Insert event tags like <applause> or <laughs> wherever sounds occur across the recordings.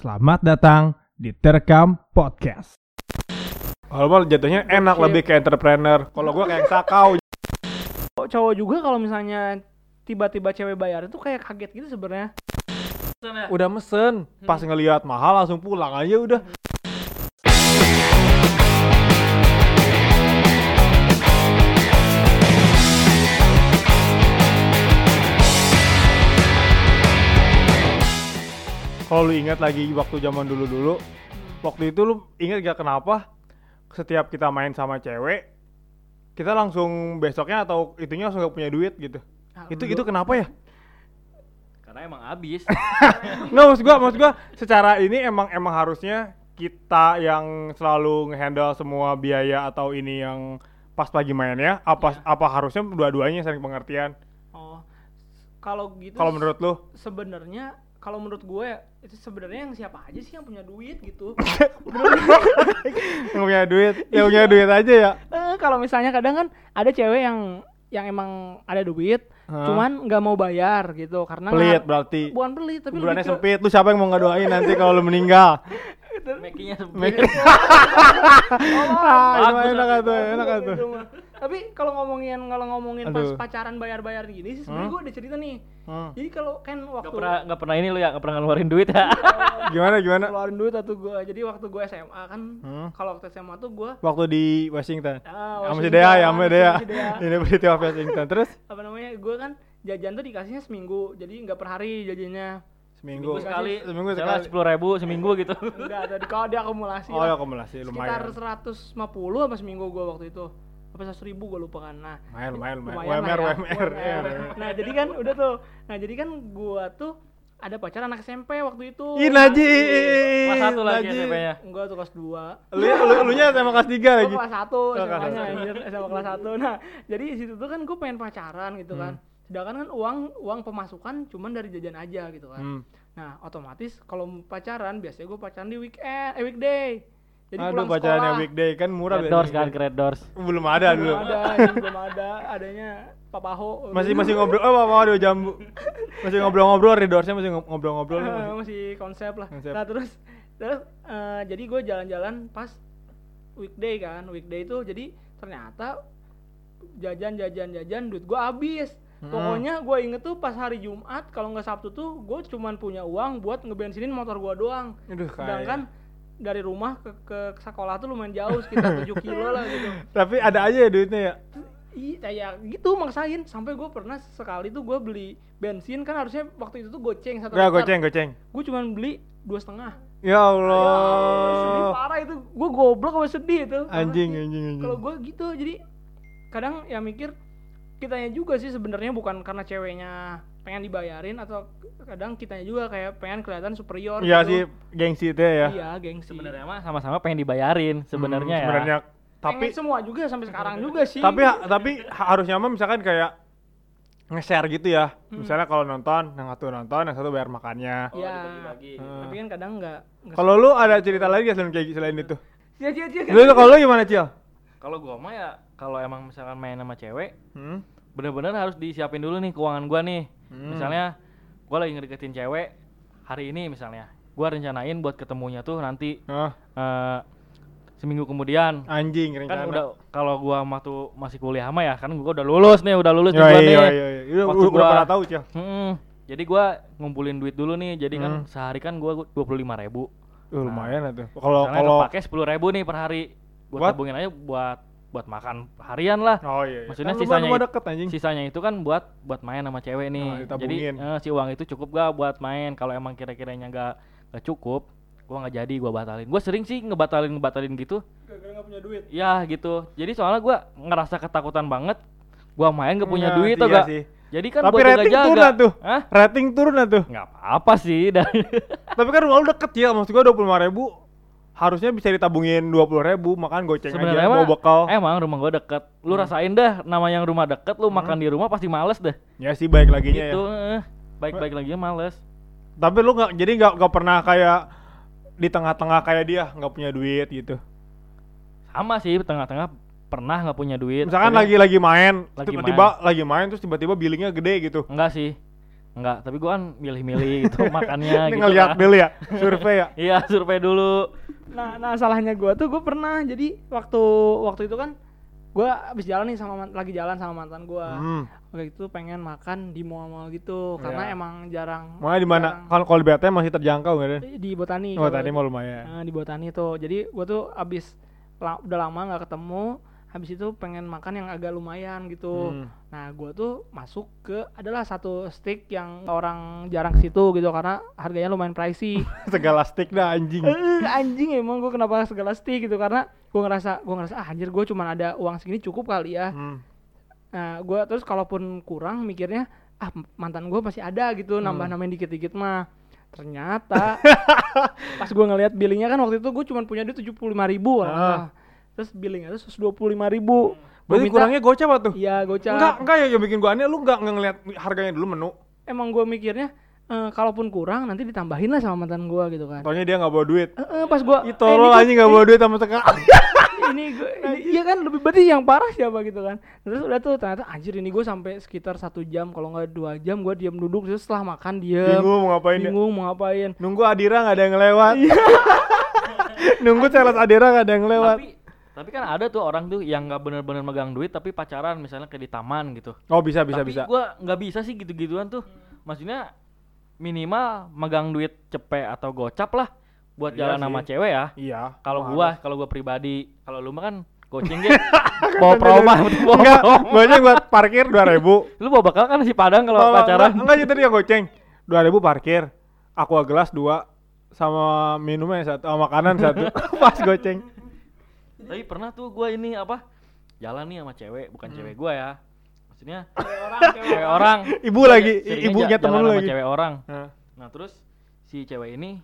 Selamat datang di Terekam Podcast. Kalau mal jatuhnya enak Gokil. lebih ke entrepreneur. Kalau gua kayak sakau. Kok cowok juga kalau misalnya tiba-tiba cewek bayar itu kayak kaget gitu sebenarnya. udah mesen, pas ngelihat mahal langsung pulang aja udah. Kalau lu ingat lagi waktu zaman dulu-dulu, waktu itu lu ingat gak kenapa setiap kita main sama cewek, kita langsung besoknya atau itunya langsung gak punya duit gitu. Nah, Itu dulu- itu kenapa ya? Karena emang habis. <laughs> Nggak maksud gua, maksud gua secara ini emang emang harusnya kita yang selalu ngehandle semua biaya atau ini yang pas lagi mainnya apa Iya. apa harusnya dua-duanya saling pengertian Oh. Kalau gitu kalau menurut lu sebenarnya kalau menurut gue ya itu sebenarnya yang siapa aja sih yang punya duit gitu. <laughs> yang punya duit yang punya duit aja ya Eh, kalau misalnya kadang kan ada cewek yang yang emang ada duit, Hah? cuman nggak mau bayar gitu karena pelit berarti bukan pelit tapi bulannya sempit lu siapa yang mau ngedoain nanti kalau lu meninggal <laughs> Makinya Make- sempit. ah, itu Bagus, enak bagus, tuh enak gitu tuh. Tapi kalau ngomongin kalau ngomongin pas pacaran bayar-bayar gini sih sebenarnya Hmm? gue ada cerita nih. Hmm. Jadi kalau kan Gak waktu pernah gak pernah ini lu ya, gak pernah ngeluarin duit ya. <laughs> gimana gimana keluarin duit atau gue jadi waktu gue SMA kan Hmm. kalau waktu SMA tuh gue waktu di Washington Ah, sama si Washington, Dea ya sama si- Dea si Dea. University of Washington terus apa namanya gue kan jajan tuh dikasihnya seminggu jadi nggak per hari jajannya seminggu Seminggu sekali. seminggu sekali sepuluh ribu seminggu gitu. enggak tadi kalau dia akumulasi oh ya lah. akumulasi sekitar lumayan 150 apa seminggu gue waktu itu apa seratus ribu gue lupa kan nah lumayan lumayan lumayan lumayan UMR lah ya, UMR iya, UMR. nah jadi kan udah tuh nah jadi kan gue tuh ada pacar anak SMP waktu itu Ih Naji Kelas satu lagi Naji. SMP-nya. enggak tuh kelas 2 Lu lu lu nya sama kelas 3 lagi. Gue kelas 1 kelas SMA-nya satu. anjir, SMA kelas 1. Nah, jadi di situ tuh kan gue pengen pacaran gitu kan. Hmm. Sedangkan kan uang uang pemasukan cuman dari jajan aja gitu kan. Nah, otomatis kalau pacaran biasanya gue pacaran di weekend, eh weekday. Jadi Aduh pulang pacarannya sekolah. weekday kan murah Red doors biasanya. kan, red doors. Belum ada dulu. Belum ada, anjing, belum ada. Adanya papaho. Masih masih ngobrol oh apa ada jambu. Masih ngobrol-ngobrol redorsnya masih ngob- ngobrol-ngobrol. Eh, <laughs> masih konsep lah. Konsep. Nah, terus terus eh, jadi gue jalan-jalan pas weekday kan. Weekday itu jadi ternyata jajan jajan jajan duit gue habis. Hmm. Pokoknya gue inget tuh pas hari Jumat kalau nggak Sabtu tuh gue cuman punya uang buat ngebensinin motor gue doang. Aduh Sedangkan dari rumah ke, ke sekolah tuh lumayan jauh sekitar 7 <laughs> kilo lah gitu. Tapi ada aja ya duitnya ya. Iya kayak gitu maksain sampai gue pernah sekali tuh gue beli bensin kan harusnya waktu itu tuh goceng satu Ya liter. goceng goceng. Gue cuman beli dua setengah. Ya sedih Allah. parah itu. Gue goblok sama sedih itu. Anjing anjing anjing. Kalau gue gitu jadi kadang ya mikir kitanya juga sih sebenarnya bukan karena ceweknya pengen dibayarin atau kadang kitanya juga kayak pengen kelihatan superior Iya gitu. sih gengsi itu ya. Iya, gengsi. Sebenarnya mah sama-sama pengen dibayarin sebenarnya Hmm, ya. Sebenarnya Pengen tapi semua juga sampai sekarang juga sih. tapi tapi harusnya mah misalkan kayak nge-share gitu ya. Hmm. Misalnya kalau nonton, yang satu nonton, yang satu bayar makannya. Oh, Iya. dibagi-bagi. Hmm. tapi kan kadang nggak Kalau lu ada cerita lagi selain kayak selain itu? Cia, cia, cia. Lu lu- kalau lu gimana, Cil? Kalau gua mah ya kalau emang misalkan main sama cewek, Hmm? bener-bener harus disiapin dulu nih keuangan gua nih. Hmm. Misalnya gua lagi ngedeketin cewek hari ini misalnya. Gua rencanain buat ketemunya tuh nanti Ah, eh, seminggu kemudian. anjing Kan rencana. udah kalau gua waktu masih kuliah mah ya kan gua udah lulus nih, udah lulus Iya, nih gua iya, nih. iya, iya. Udah, Waktu udah, gua- pada tahu. Mm-mm. Jadi gua ngumpulin duit dulu nih. Jadi kan Hmm. sehari kan gua dua puluh lima ribu. Uh, lumayan itu. Kalau kalau kepake sepuluh ribu nih per hari. Buat? tabungin aja buat buat makan harian lah. Oh iya. iya. Maksudnya Kan sisanya rumah it- deket anjing. Sisanya itu kan buat buat main sama cewek nih. Oh, Jadi eh, si uang itu cukup gak buat main. Kalau emang kira-kiranya gak, gak cukup, gua nggak jadi gua batalin. Gua sering sih ngebatalin ngebatalin gitu. Gara-gara nggak punya duit. Ya gitu. Jadi soalnya gua ngerasa ketakutan banget. Gua main gak punya Iya, duit iya atau gak. sih. Jadi kan Tapi buat rating jaga-jaga. turun tuh. Hah? Rating turun lah tuh. Nggak apa-apa sih. <laughs> dari Tapi kan rumah lu deket ya, maksud gua 25 ribu harusnya bisa ditabungin 20 ribu, makan goceng aja, Sebenarnya bawa mah bekal. emang rumah gua deket. Lu Hmm. rasain dah nama yang rumah deket, lu makan di rumah pasti males deh. Ya sih baik laginya Gitu, ya. eh. baik-baik lagi males. Tapi lu nggak jadi nggak nggak pernah kayak di tengah-tengah kayak dia nggak punya duit gitu. Sama sih tengah-tengah pernah nggak punya duit. Misalkan lagi lagi main, Lagi tiba-tiba lagi main terus tiba-tiba billingnya gede gitu. enggak sih. Enggak, tapi gua kan milih-milih gitu <laughs> makannya Ini gitu. ngeliat kan. dulu ya, survei ya. <laughs> Iya, survei dulu. Nah, nah salahnya gua tuh gua pernah jadi waktu waktu itu kan gua habis jalan nih sama lagi jalan sama mantan gua. Hmm. Waktu itu pengen makan di mall-mall gitu karena Iya. emang jarang. Mau di mana? Kalau kalau di BTM masih terjangkau nggak deh? di botani. Oh tadi mau lumayan. Nah, di botani tuh. Jadi gua tuh abis la- udah lama nggak ketemu, habis itu pengen makan yang agak lumayan gitu. Hmm. Nah, gua tuh masuk ke adalah satu stick yang orang jarang ke situ gitu karena harganya lumayan pricey. <laughs> Segala stick dah anjing. Eh, anjing emang gua kenapa segala stick gitu karena gua ngerasa gua ngerasa ah, anjir gua cuman ada uang segini cukup kali ya. Hmm. Nah, gua terus kalaupun kurang mikirnya ah mantan gua masih ada gitu Hmm. nambah-nambahin dikit-dikit mah. Ternyata <laughs> pas gua ngelihat billingnya kan waktu itu gua cuma punya duit tujuh puluh lima ribu Ah. Terus dua puluh lima ribu. Berarti kurangnya gocap tuh? Iya gocap. Enggak, enggak ya yang bikin gua aneh lu enggak ngeliat harganya dulu menu. Emang gua mikirnya eh, kalaupun kurang nanti ditambahin lah sama mantan gua gitu kan. Taunya dia nggak bawa duit. Eh, eh, pas gua Itu eh, lo anjing nggak bawa duit sama sekali. <laughs> ini gue <laughs> iya kan lebih berarti yang parah siapa gitu kan terus udah tuh ternyata anjir ini gue sampai sekitar satu jam kalau nggak dua jam gue diam duduk terus setelah makan diam Bingung mau ngapain dia. bingung mau ngapain Nunggu Adira nggak ada yang lewat. Iya. <laughs> Nunggu sales Adira nggak ada yang lewat. Tapi tapi kan ada tuh orang tuh yang nggak bener-bener megang duit tapi pacaran misalnya kayak di taman gitu. Oh bisa bisa tapi bisa. gua nggak bisa sih gitu-gituan tuh. Maksudnya minimal megang duit cepet atau gocap lah buat Iya jalan sih. sama cewek ya. Iya. Kalau gua, kalau gua pribadi, kalau lu mah kan goceng <laughs> gitu. bawa promo, bawa Enggak, goceng buat parkir 2000. Lu bawa bakal kan si Padang kalau pacaran. Enggak, enggak tadi yang goceng. 2000 parkir. Aqua gelas dua sama minumnya satu, sama makanan satu. <laughs> Pas goceng. Tapi pernah tuh gua ini apa? Jalan nih sama cewek, bukan Hmm. cewek gua ya. Maksudnya orang cewek orang. <laughs> Ibu lagi, Seringnya ibunya temen jalan lu sama lagi. cewek orang. Nah, Nah, terus si cewek ini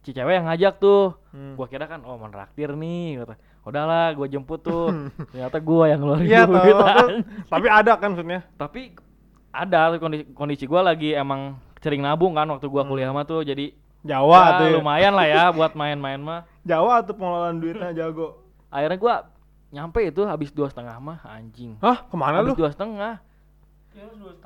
si cewek yang ngajak tuh. Hmm. Gua kira kan oh menraktir nih kata. Udahlah, gua jemput tuh. <laughs> Ternyata gua yang ngeluarin Iya duit. tahu. Tapi ada kan maksudnya. Tapi ada tuh kondisi, kondisi gua lagi emang sering nabung kan waktu gua kuliah mah tuh jadi Jawa ya, tuh. ya. lumayan lah ya buat main-main mah. Jawa tuh pengelolaan duitnya jago. Akhirnya gua nyampe itu habis dua setengah mah anjing. Hah, ke mana lu? Habis dua setengah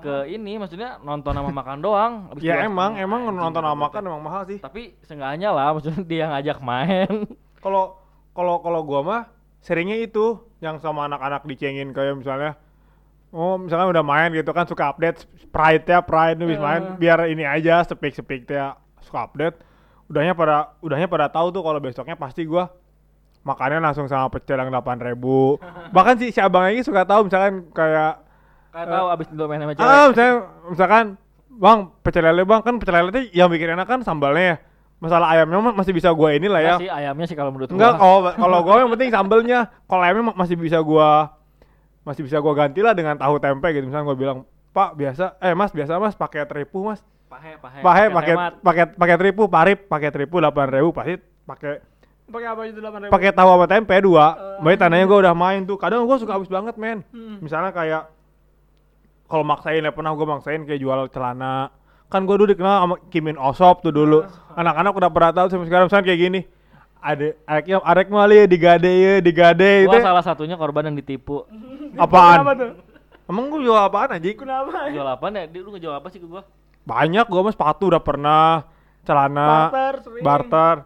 ke ini maksudnya nonton sama makan doang. habis Ya emang, setengah, emang anjing, nonton sama makan emang mahal sih. Tapi seenggaknya lah maksudnya dia ngajak main. <laughs> Kalau kalau kalau gua mah seringnya itu yang sama anak-anak dicengin kayak misalnya Oh, misalkan udah main gitu kan suka update Sprite ya, Pride nih main Eh. biar ini aja speak-speak ya suka update. Udahnya pada udahnya pada tahu tuh kalau besoknya pasti gua makannya langsung sama pecel yang 8000 Bahkan si, si abang ini suka tahu misalkan kayak Kayak tahu abis itu main sama cewek. ah misalnya misalkan bang pecel lele bang kan pecel lele tuh yang bikin enak kan sambalnya ya. Masalah ayamnya masih bisa gua inilah ya. Enggak sih ayamnya sih kalau menurut Enggak, gua. kalau kalau gua yang penting sambelnya. Kalau ayamnya ma- masih bisa gua masih bisa gua ganti lah dengan tahu tempe gitu. Misalnya gua bilang, "Pak, biasa eh Mas, biasa Mas pakai teripu, Mas." Pahe, pahe. Pakai pakai pakai pakai teripu, parip, pakai teripu 8000 pasti pakai pakai apa itu delapan pakai tahu sama tempe dua. Eh. Baik tandanya gua udah main tuh. Kadang gua suka habis banget, men. Hmm. Misalnya kayak kalau maksain ya pernah gua maksain kayak jual celana. Kan gua dulu dikenal sama Kimin Osop tuh dulu. Anak-anak udah pernah tahu sampai sekarang misalnya kayak gini. Ada areknya arek mali ya digade ya digade itu Gua salah satunya korban yang ditipu. <laughs> apaan? Tuh? Emang gua jual apaan aja? Kenapa? Jual apa nih? Dia lu ngejual apa sih ke gua? Banyak gua mah sepatu udah pernah, celana, Barter, barter.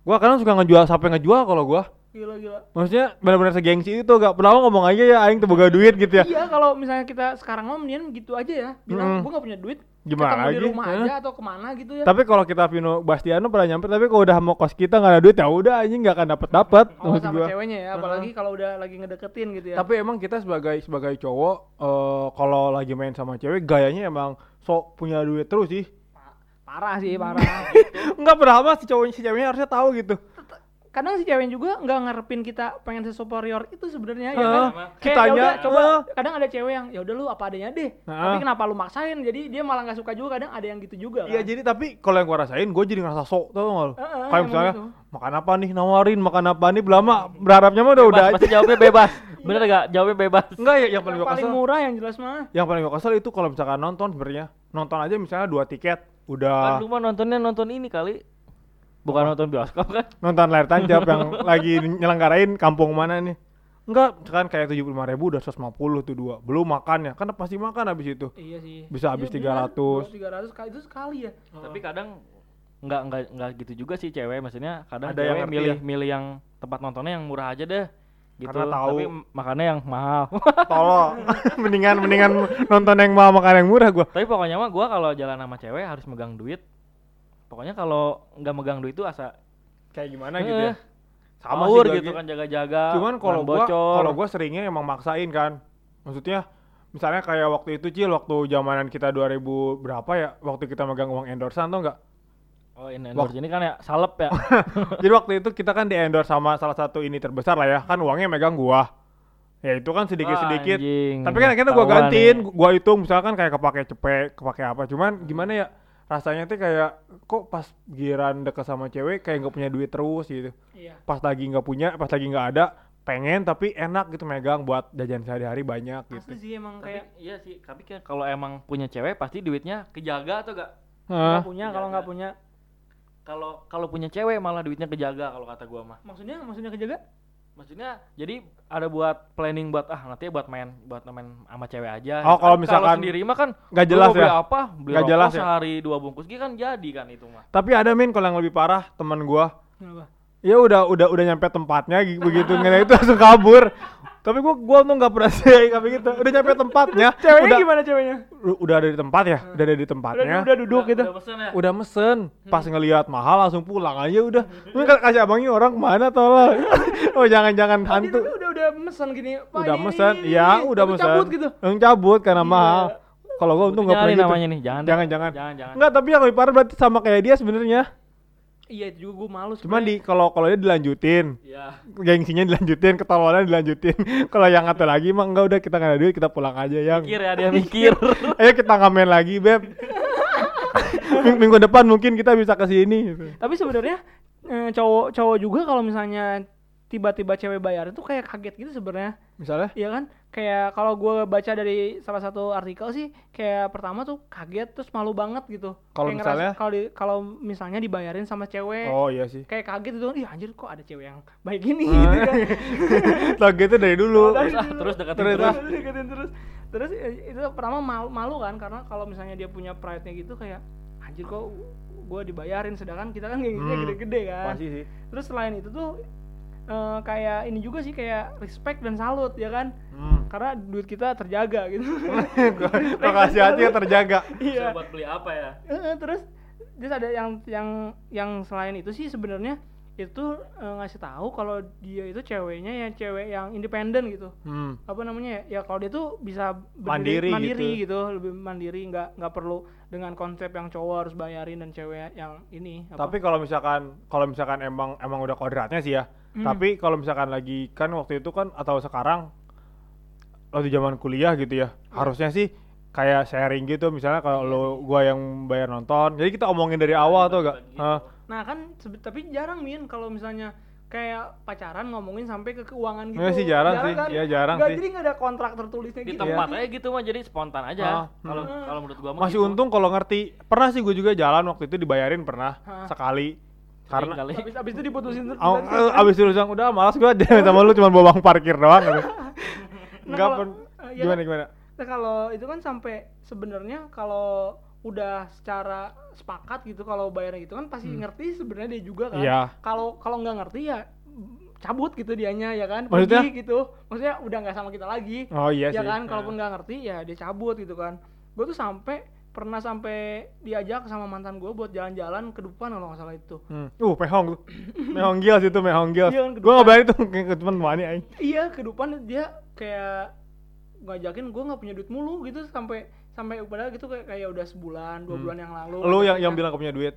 Gua kadang suka ngejual sampai ngejual kalau gua. Gila gila. Maksudnya benar-benar segengsi itu gak pernah ngomong aja ya aing tuh boga duit gitu ya. Iya kalau misalnya kita sekarang mah mendingan gitu aja ya. Bilang gua gak punya duit. Gimana ketemu di lagi? rumah aja atau ke mana gitu ya. Tapi kalau kita Vino Bastiano pernah nyampe tapi kalau udah mau kos kita nggak ada duit ya udah anjing nggak akan dapat dapat Oh sama ceweknya ya, apalagi kalau udah lagi ngedeketin gitu ya. Tapi emang kita sebagai sebagai cowok eh kalau lagi main sama cewek gayanya emang sok punya duit terus sih. Parah sih, parah. <laughs> Enggak berapa si cowoknya si ceweknya harusnya tahu gitu. kadang si cewek juga nggak ngarepin kita pengen superior itu sebenarnya ya Heeh. kan. Kayak Kitanya, yaudah, coba heeh. kadang ada cewek yang ya udah lu apa adanya deh. Heeh. Tapi kenapa lu maksain? Jadi dia malah nggak suka juga kadang ada yang gitu juga Iya kan. jadi tapi kalau yang gua rasain gua jadi ngerasa sok tau nggak lu? Heeh, Kayak emang misalnya gitu. makan apa nih nawarin makan apa nih belama berharapnya mah udah Bebas, udah pasti aja. jawabnya bebas. <laughs> Bener gak? Jawabnya bebas. Enggak ya yang yang paling gua paling kesel. murah yang jelas mah. Yang paling gua kesel itu kalau misalkan nonton sebenarnya. Nonton aja misalnya dua tiket udah lu mah nontonnya nonton ini kali. Bukan nonton bioskop kan? <laughs> nonton layar tancap yang <laughs> lagi nyelenggarain kampung mana nih. Enggak, kan kayak tujuh lima ribu udah 150 tuh dua. Belum makannya, kan pasti makan habis itu. Iya sih. Bisa habis Iya, 300. Tiga ratus kali itu sekali ya. Tapi kadang nggak nggak nggak gitu juga sih cewek maksudnya kadang Ada yang cewek ngerti milih ya? milih yang tempat nontonnya yang murah aja deh gitu Karena tahu. tapi makannya yang mahal <laughs> Tolong. mendingan mendingan nonton yang mahal makan yang murah gua. tapi pokoknya mah gua kalau jalan sama cewek harus megang duit pokoknya kalau nggak megang duit itu asa Kayak gimana gitu ya. eh, Sama sih gitu kan jaga-jaga Cuman kalau gua kalau gua seringnya emang maksain kan. Maksudnya misalnya kayak waktu itu Cil waktu zamanan kita 2000 berapa ya waktu kita megang uang endorsean tuh enggak? Oh ini endorse ini kan ya salep ya <laughs> Jadi waktu itu kita kan di endorse sama salah satu ini terbesar lah ya. Kan uangnya megang gua. Ya itu kan sedikit-sedikit. Anjing. Tapi kan akhirnya gua gantiin, nih. gua hitung misalkan kayak kepake cepet, kepake apa. Cuman gimana ya? Rasanya tuh kayak kok pas giran deket sama cewek kayak nggak punya duit terus gitu. Iya. Pas lagi nggak punya, pas lagi nggak ada, pengen tapi enak gitu megang buat jajan sehari-hari banyak gitu. Asli sih emang tapi kayak iya sih tapi kan kalau emang punya cewek pasti duitnya kejaga atau gak nggak Hah? punya kalau nggak punya. Kalau kalau punya cewek malah duitnya kejaga kalau kata gua mah Maksudnya maksudnya kejaga? maksudnya jadi ada buat planning buat ah nanti buat main buat main sama cewek aja Oh, kalau Kan misalkan sendiri mah kan nggak jelas beli ya? apa beli Nggak rokok jelas ya? sehari dua bungkus gitu kan jadi kan itu mah Tapi ada min kalau yang lebih parah teman gua Kenapa? ya udah udah udah nyampe tempatnya gi- begitu ngeliat itu langsung kabur tapi gua gua tuh nggak pernah <laughs> sih kayak begitu udah nyampe tempatnya <laughs> Ceweknya udah gimana ceweknya? udah ada di tempat ya udah ada di Udah, tempatnya udah duduk gitu. udah ya udah mesen pas ngelihat mahal langsung pulang aja udah Mungkin kalau kasih abangnya orang ke mana tolong <laughs> oh jangan jangan hantu udah udah mesen gini. Pak, udah ini, mesen ini, ini. udah mesen Cabut gitu. yang cabut karena Iya. mahal kalau gua untung nggak pernah gitu namanya nih jangan jangan jangan jangan jangan Enggak, tapi yang lebih parah berarti sama kayak dia sebenarnya. Iya itu juga gue malu. Cuman di kalau kalau dia dilanjutin, ya gengsinya dilanjutin, ketololan dilanjutin. <laughs> kalau yang satu lagi mah enggak udah kita nggak ada duit, kita pulang aja yang. mikir ya dia mikir <laughs> Ayo kita ngamen lagi, Beb. <laughs> Ming- Minggu depan mungkin kita bisa ke sini gitu. Tapi sebenarnya eh, cowok cowok juga kalau misalnya tiba-tiba cewek bayar itu kayak kaget gitu sebenarnya. Misalnya? Iya kan? Kayak kalau gue baca dari salah satu artikel sih, kayak pertama tuh kaget terus malu banget gitu. Kalau misalnya? kalau kalau misalnya dibayarin sama cewek, Oh iya sih. kayak kaget itu, ih anjir kok ada cewek yang baik gini Ah. gitu kan. <laughs> Gitu dari dulu. Dari terus ah, dulu. terus deketin Terus, terus, terus deketin terus terus eh, itu pertama malu, malu kan karena kalau misalnya dia punya pride nya gitu kayak anjir kok gue dibayarin sedangkan kita kan gengsinya Hmm, gede-gede kan Pasti sih. terus selain itu tuh eh, kayak ini juga sih kayak respect dan salut ya kan Hmm. karena duit kita terjaga gitu <laughs> Makasih hati yang terjaga. iya buat beli apa ya Eh, terus terus ada yang yang yang selain itu sih sebenarnya itu eh, ngasih tahu kalau dia itu ceweknya yang cewek yang independen gitu Hmm. apa namanya ya ya kalau dia tuh bisa Mandiri berdiri- mandiri gitu. gitu. lebih mandiri nggak nggak perlu dengan konsep yang cowok harus bayarin dan cewek yang ini apa? Tapi kalau misalkan kalau misalkan emang emang udah kodratnya sih ya. Hmm. Tapi kalau misalkan lagi kan waktu itu kan atau sekarang waktu zaman kuliah gitu ya. Harusnya sih kayak sharing gitu misalnya kalau lo gua yang bayar nonton. Jadi kita omongin dari awal tuh gak? Hah? nah kan tapi jarang min kalau misalnya kayak pacaran ngomongin sampai ke keuangan gitu Iya sih, jarang sih. kan? Iya, jarang Nggak- sih. jadi nggak ada kontrak tertulisnya di gitu tempat aja gitu mah jadi spontan Ah, aja kalau hmm. kalau menurut gua mah Masih gitu. untung kalau ngerti. Pernah sih gue juga jalan waktu itu dibayarin pernah Hah. sekali. Karena kali. abis, abis itu diputusin Oh, eh, abis itu bilang udah malas gue sama lu cuma bawa uang parkir doang gitu. <laughs> Nah, Enggak pun iya gimana kan? gimana? Nah kalau itu kan sampai sebenarnya kalau udah secara sepakat gitu kalau bayarnya gitu kan pasti ngerti sebenarnya dia juga kan. Hmm. Iya. Kalau kalau nggak ngerti ya cabut gitu dianya ya kan. Maksudnya? Pergi gitu. Maksudnya udah nggak sama kita lagi. Oh iya ya sih. kan kalaupun nggak ngerti ya dia cabut gitu kan. Gue tuh sampai pernah sampai diajak sama mantan gue buat jalan-jalan ke depan kalau nggak salah itu. Hmm. Uh, mehong tuh. <clears throat> mehong gils itu, mehong gils. Iya Gua nggak berani tuh ke teman temannya aing. Iya ke depan dia kayak ngajakin gue nggak punya duit mulu gitu sampai sampai padahal gitu kayak kayak udah sebulan dua Hmm. bulan yang lalu. Lu yang Gitu yang kan. bilang gak punya duit.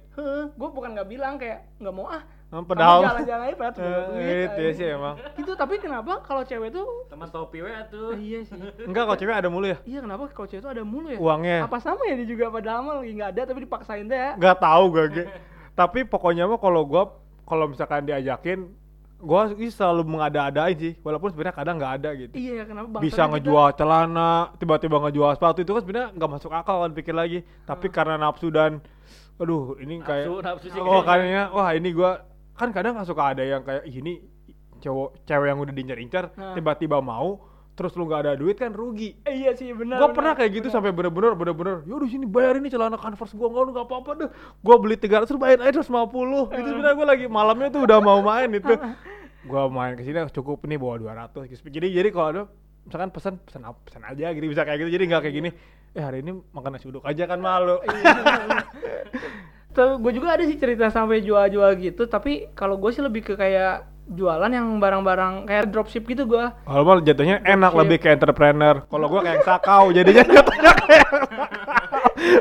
gue bukan nggak bilang kayak nggak mau ah Hmm, kamu Padahal jalan-jalan aja padahal tuh punya duit eh, itu ya sih emang. itu tapi kenapa kalau cewek tuh teman topi we tuh Ah, iya sih Enggak kalau cewek ada mulu ya iya kenapa kalau cewek tuh ada mulu ya uangnya. apa sama ya dia juga padahal mah lagi nggak ada tapi dipaksain deh ya Enggak tahu gue. Tapi pokoknya mah kalau gua kalau misalkan diajakin gua sih selalu mengada-adain sih walaupun sebenarnya kadang nggak ada gitu. iya ya kenapa bisa ngejual celana, tiba-tiba ngejual sepatu itu kan sebenarnya nggak masuk akal kan pikir lagi. Tapi karena nafsu dan aduh ini kayak nafsu nafsu sih oh kayaknya. kayaknya wah ini gua kan kadang suka ada yang kayak "Ih, ini cowok cewek yang udah diincar-incar Nah. tiba-tiba mau terus lu nggak ada duit kan rugi Eh, iya sih benar. Gua pernah kayak gitu benar. sampai bener-bener bener-bener yaudah sini bayar ini celana converse gua nggak lu nggak apa-apa deh gua beli 300 lu bayar aja 150 itu sebenarnya gua lagi malamnya tuh udah mau main itu gua main ke sini cukup nih bawa 200 gitu. jadi jadi kalau ada misalkan pesan pesan apa pesan aja gitu bisa kayak gitu jadi nggak kayak gini eh hari ini makan nasi uduk aja kan malu Tapi <laughs> gue juga ada sih cerita sampai jual-jual gitu, tapi kalau gue sih lebih ke kayak jualan yang barang-barang kayak dropship gitu gue. kalau mal jatuhnya enak Dropship. lebih kayak entrepreneur kalau gua kayak yang sakau jadinya <laughs> jatuhnya kayak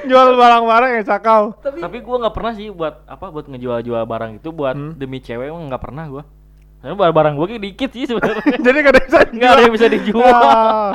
jual barang-barang yang sakau Tapi, Tapi gua nggak pernah sih buat apa buat ngejual-jual barang itu buat Hmm. demi cewek emang nggak pernah gua. Karena barang-barang gua kayak dikit sih sebenarnya. <laughs> jadi gak ada yang bisa Nggak ada yang bisa dijual. Ah.